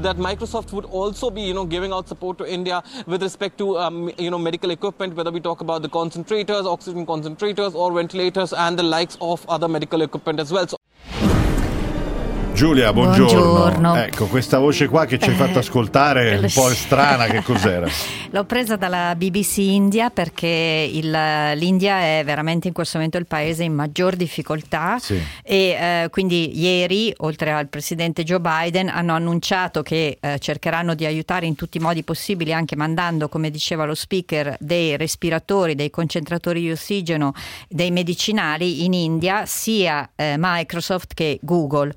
that Microsoft would also be, you know, giving out support to India with respect to, um, you know, medical equipment, whether we talk about the concentrators, oxygen concentrators, or ventilators, and the likes of other medical equipment as well. So Giulia, buongiorno. Buongiorno. Ecco, questa voce qua che ci hai fatto ascoltare è un po' strana, che cos'era? L'ho presa dalla BBC India perché il, l'India è veramente in questo momento il paese in maggior difficoltà Sì. e eh, quindi ieri, oltre al presidente Joe Biden, hanno annunciato che eh, cercheranno di aiutare in tutti i modi possibili, anche mandando, come diceva lo speaker, dei respiratori, dei concentratori di ossigeno, dei medicinali in India, sia eh, Microsoft che Google.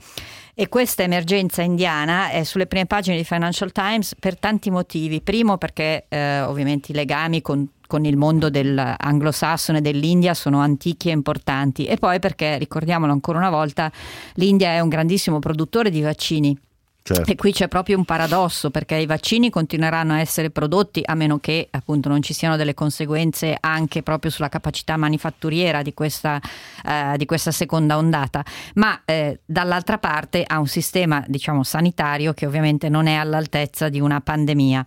E questa emergenza indiana è sulle prime pagine di Financial Times per tanti motivi. Primo perché eh, ovviamente i legami con, con il mondo del anglosassone dell'India sono antichi e importanti e poi perché, ricordiamolo ancora una volta, l'India è un grandissimo produttore di vaccini. Certo. E qui c'è proprio un paradosso perché i vaccini continueranno a essere prodotti a meno che appunto non ci siano delle conseguenze anche proprio sulla capacità manifatturiera di questa, eh, di questa seconda ondata, ma eh, dall'altra parte ha un sistema diciamo sanitario che ovviamente non è all'altezza di una pandemia.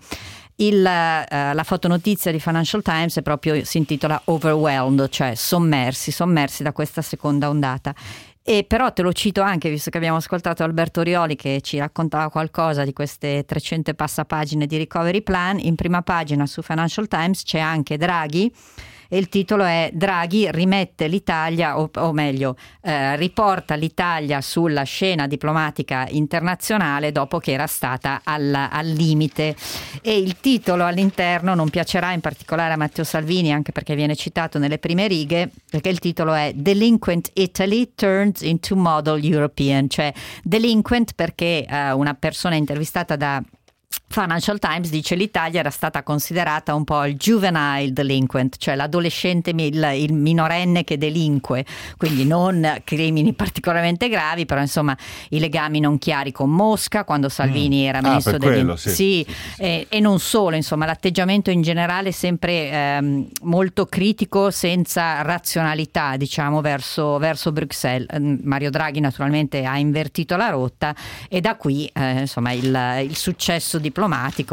Il, eh, la fotonotizia di Financial Times proprio, si intitola Overwhelmed, cioè sommersi, sommersi da questa seconda ondata. E però te lo cito anche, visto che abbiamo ascoltato Alberto Rioli che ci raccontava qualcosa di queste 300 e passa pagine di recovery plan, in prima pagina su Financial Times c'è anche Draghi e il titolo è Draghi rimette l'Italia, o, o meglio, eh, riporta l'Italia sulla scena diplomatica internazionale dopo che era stata al, al limite. E il titolo all'interno non piacerà in particolare a Matteo Salvini, anche perché viene citato nelle prime righe, perché il titolo è Delinquent Italy turns into model European, cioè delinquent perché eh, una persona intervistata da Financial Times dice l'Italia era stata considerata un po' il juvenile delinquent, cioè l'adolescente, il, il minorenne che delinque, quindi non crimini particolarmente gravi, però insomma i legami non chiari con Mosca quando Salvini era Ah, ministro per degli quello, sì. sì, e, e non solo, insomma l'atteggiamento in generale è sempre ehm, molto critico senza razionalità diciamo verso, verso Bruxelles. Ehm, Mario Draghi naturalmente ha invertito la rotta e da qui eh, insomma il, il successo diplomatico,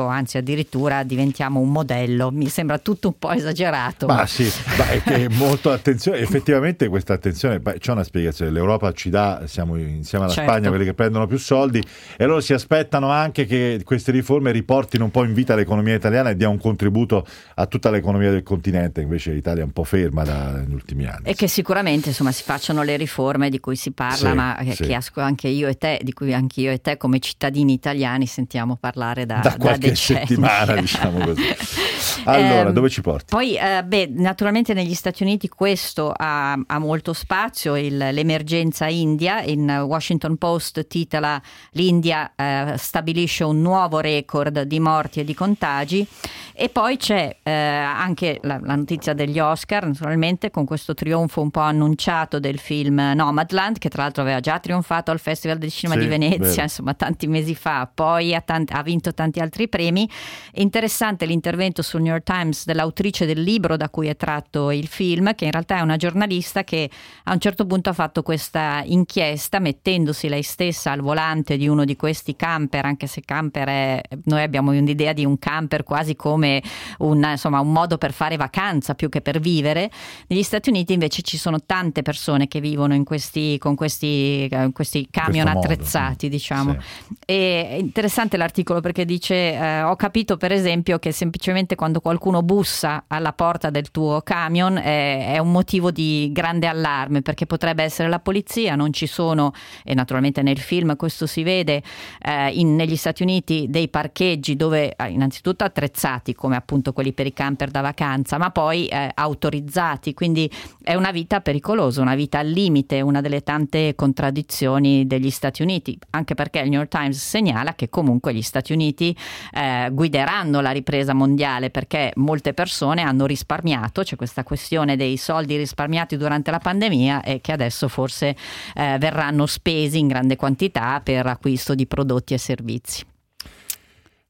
anzi addirittura diventiamo un modello, mi sembra tutto un po' esagerato. Ma sì, ma è che molto attenzione, effettivamente questa attenzione, c'è una spiegazione, l'Europa ci dà, siamo insieme alla Certo. Spagna quelli che prendono più soldi e loro si aspettano anche che queste riforme riportino un po' in vita l'economia italiana e dia un contributo a tutta l'economia del continente, invece l'Italia è un po' ferma negli ultimi anni. E che sicuramente insomma si facciano le riforme di cui si parla, Sì, ma sì. che anche io e te, di cui anche io e te come cittadini italiani sentiamo parlare da, da qualche decenni. settimana, diciamo così. Allora, Ehm, dove ci porti? Poi, eh, beh, naturalmente negli Stati Uniti questo ha, ha molto spazio, il- l'emergenza India, in Washington Post titola l'India eh, stabilisce un nuovo record di morti e di contagi e poi c'è eh, anche la, la notizia degli Oscar, naturalmente con questo trionfo un po' annunciato del film Nomadland, che tra l'altro aveva già trionfato al Festival del Cinema Sì, di Venezia, vero. insomma tanti mesi fa, poi ha, tanti- ha vinto tanti altri premi. È interessante l'intervento sul New York Times dell'autrice del libro da cui è tratto il film, che in realtà è una giornalista che a un certo punto ha fatto questa inchiesta mettendosi lei stessa al volante di uno di questi camper, anche se camper è, noi abbiamo un'idea di un camper quasi come un, insomma, un modo per fare vacanza più che per vivere. Negli Stati Uniti invece ci sono tante persone che vivono in questi, con questi, eh, questi camion questo modo, attrezzati, sì. diciamo. Sì. E è interessante l'articolo perché dice: eh, Ho capito, per esempio, che semplicemente quando qualcuno bussa alla porta del tuo camion è, è un motivo di grande allarme perché potrebbe essere la polizia. Non ci sono, e naturalmente nel film questo si vede, eh, in- negli Stati Uniti dei parcheggi dove eh, innanzitutto attrezzati come appunto quelli per i camper da vacanza, ma poi eh, autorizzati. Quindi è una vita pericolosa, una vita al limite, una delle tante contraddizioni degli Stati Uniti, anche perché il New York Times segnala che comunque gli Stati Uniti eh, guideranno la ripresa mondiale perché molte persone hanno risparmiato, c'è questa questione dei soldi risparmiati durante la pandemia e che adesso forse eh, verranno spesi in grande quantità per acquisto di prodotti e servizi.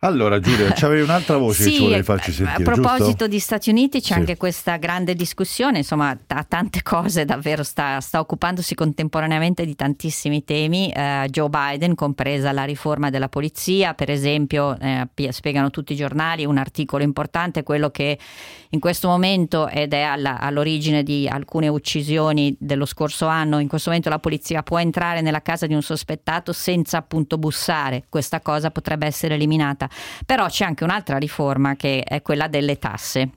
Allora Giulia, c'avevi un'altra voce sì, che ci volevi farci sentire, A proposito giusto? di Stati Uniti c'è Sì. anche questa grande discussione, insomma, a tante cose davvero sta, sta occupandosi contemporaneamente di tantissimi temi. Eh, Joe Biden, compresa la riforma della polizia, per esempio, eh, pi- spiegano tutti i giornali, un articolo importante, quello che in questo momento ed è alla- all'origine di alcune uccisioni dello scorso anno, in questo momento la polizia può entrare nella casa di un sospettato senza appunto bussare, questa cosa potrebbe essere eliminata. Però c'è anche un'altra riforma che è quella delle tasse,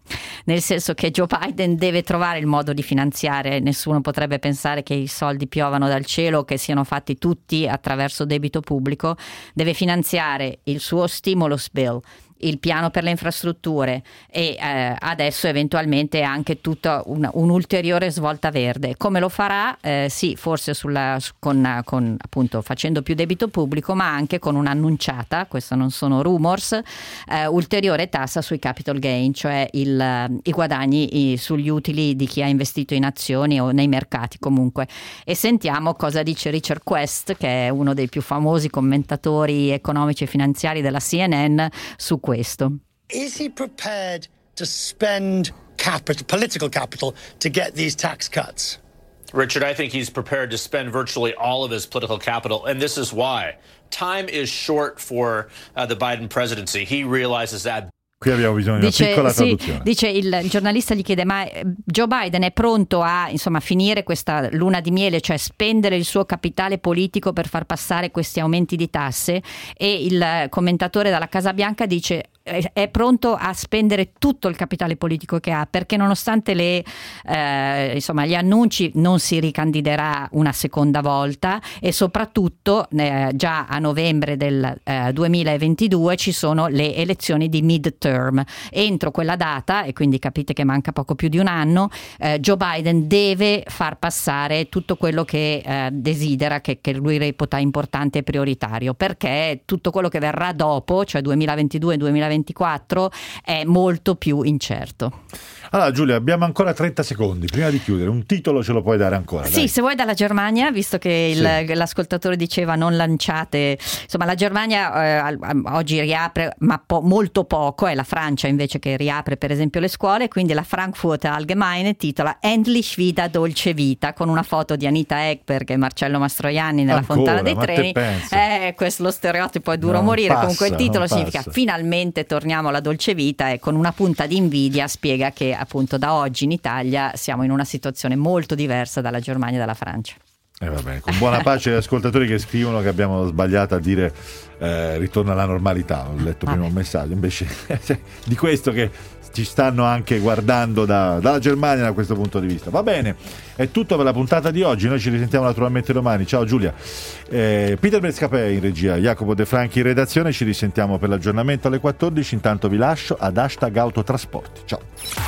nel senso che Joe Biden deve trovare il modo di finanziare, nessuno potrebbe pensare che i soldi piovano dal cielo, che siano fatti tutti attraverso debito pubblico, deve finanziare il suo stimulus bill il piano per le infrastrutture e eh, adesso eventualmente anche tutta una- un'ulteriore svolta verde. Come lo farà? Eh, sì, forse sulla- su- con, con, appunto facendo più debito pubblico, ma anche con un'annunciata, questo non sono rumors, eh, ulteriore tassa sui capital gain, cioè il, eh, i guadagni i- sugli utili di chi ha investito in azioni o nei mercati comunque. E sentiamo cosa dice Richard Quest, che è uno dei più famosi commentatori economici e finanziari della CNN, su questo. Is he prepared to spend capital, political capital to get these tax cuts? Richard, I think he's prepared to spend virtually all of his political capital, and this is why. Time is short for uh, the Biden presidency. He realizes that. Qui abbiamo bisogno di una piccola sì, traduzione. dice il, il giornalista gli chiede ma eh, Joe Biden è pronto a insomma, finire questa luna di miele, cioè spendere il suo capitale politico per far passare questi aumenti di tasse e il eh, commentatore dalla Casa Bianca dice è pronto a spendere tutto il capitale politico che ha perché nonostante le, eh, insomma, gli annunci non si ricandiderà una seconda volta e soprattutto eh, già a novembre del eh, 2022 ci sono le elezioni di midterm. Entro quella data, e quindi capite che manca poco più di un anno, eh, Joe Biden deve far passare tutto quello che eh, desidera, che, che lui reputa importante e prioritario, perché tutto quello che verrà dopo, cioè 2022-2024, è molto più incerto. Allora Giulia, abbiamo ancora 30 secondi prima di chiudere. Un titolo ce lo puoi dare ancora? Sì, dai. se vuoi dalla Germania, visto che il- Sì. l'ascoltatore diceva non lanciate, insomma la Germania eh, oggi riapre, ma po- molto poco, è la Francia invece che riapre per esempio le scuole, quindi la Frankfurt Allgemeine titola Endlich wieder dolce vita, con una foto di Anita Ekberg e Marcello Mastroianni nella Ancora, Fontana dei Treni. Eh, questo lo stereotipo è duro Non morire, passa, comunque il titolo significa passa. finalmente torniamo alla dolce vita e con una punta di invidia spiega che appunto da oggi in Italia siamo in una situazione molto diversa dalla Germania e dalla Francia. Eh, vabbè, con buona pace agli ascoltatori che scrivono che abbiamo sbagliato a dire eh, ritorna alla normalità. Ho letto prima un messaggio, invece di questo che ci stanno anche guardando da- dalla Germania da questo punto di vista. Va bene, è tutto per la puntata di oggi. Noi ci risentiamo naturalmente domani. Ciao Giulia. Eh, Peter Bescapè in regia, Jacopo De Franchi in redazione. Ci risentiamo per l'aggiornamento alle 14. Intanto vi lascio ad hashtag autotrasporti. Ciao.